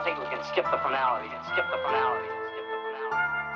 I think we can skip the formality. Skip the formality. Skip the formality.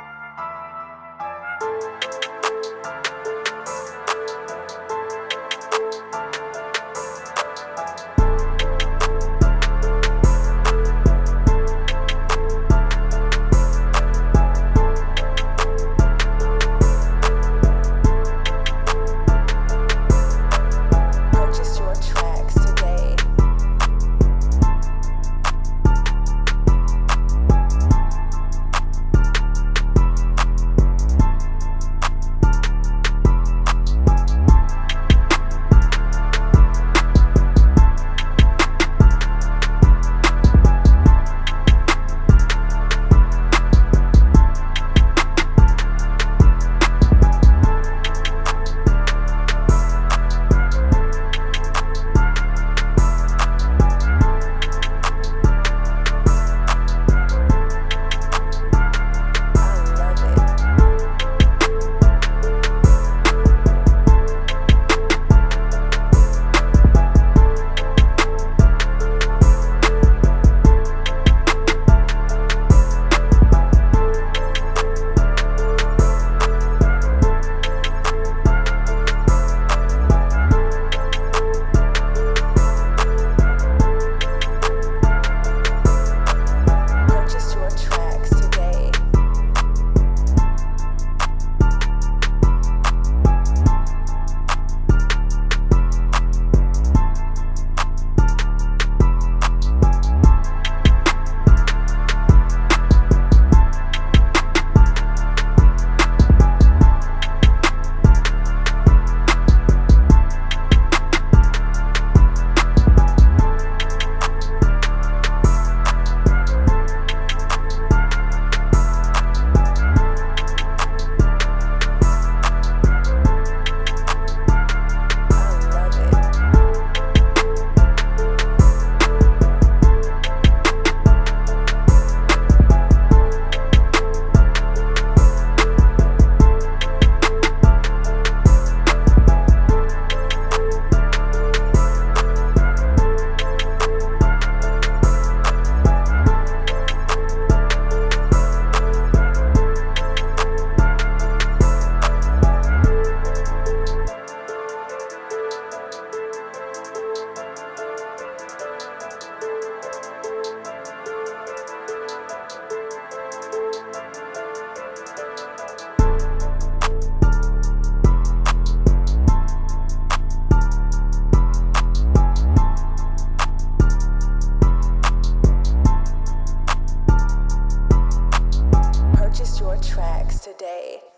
Tracks today.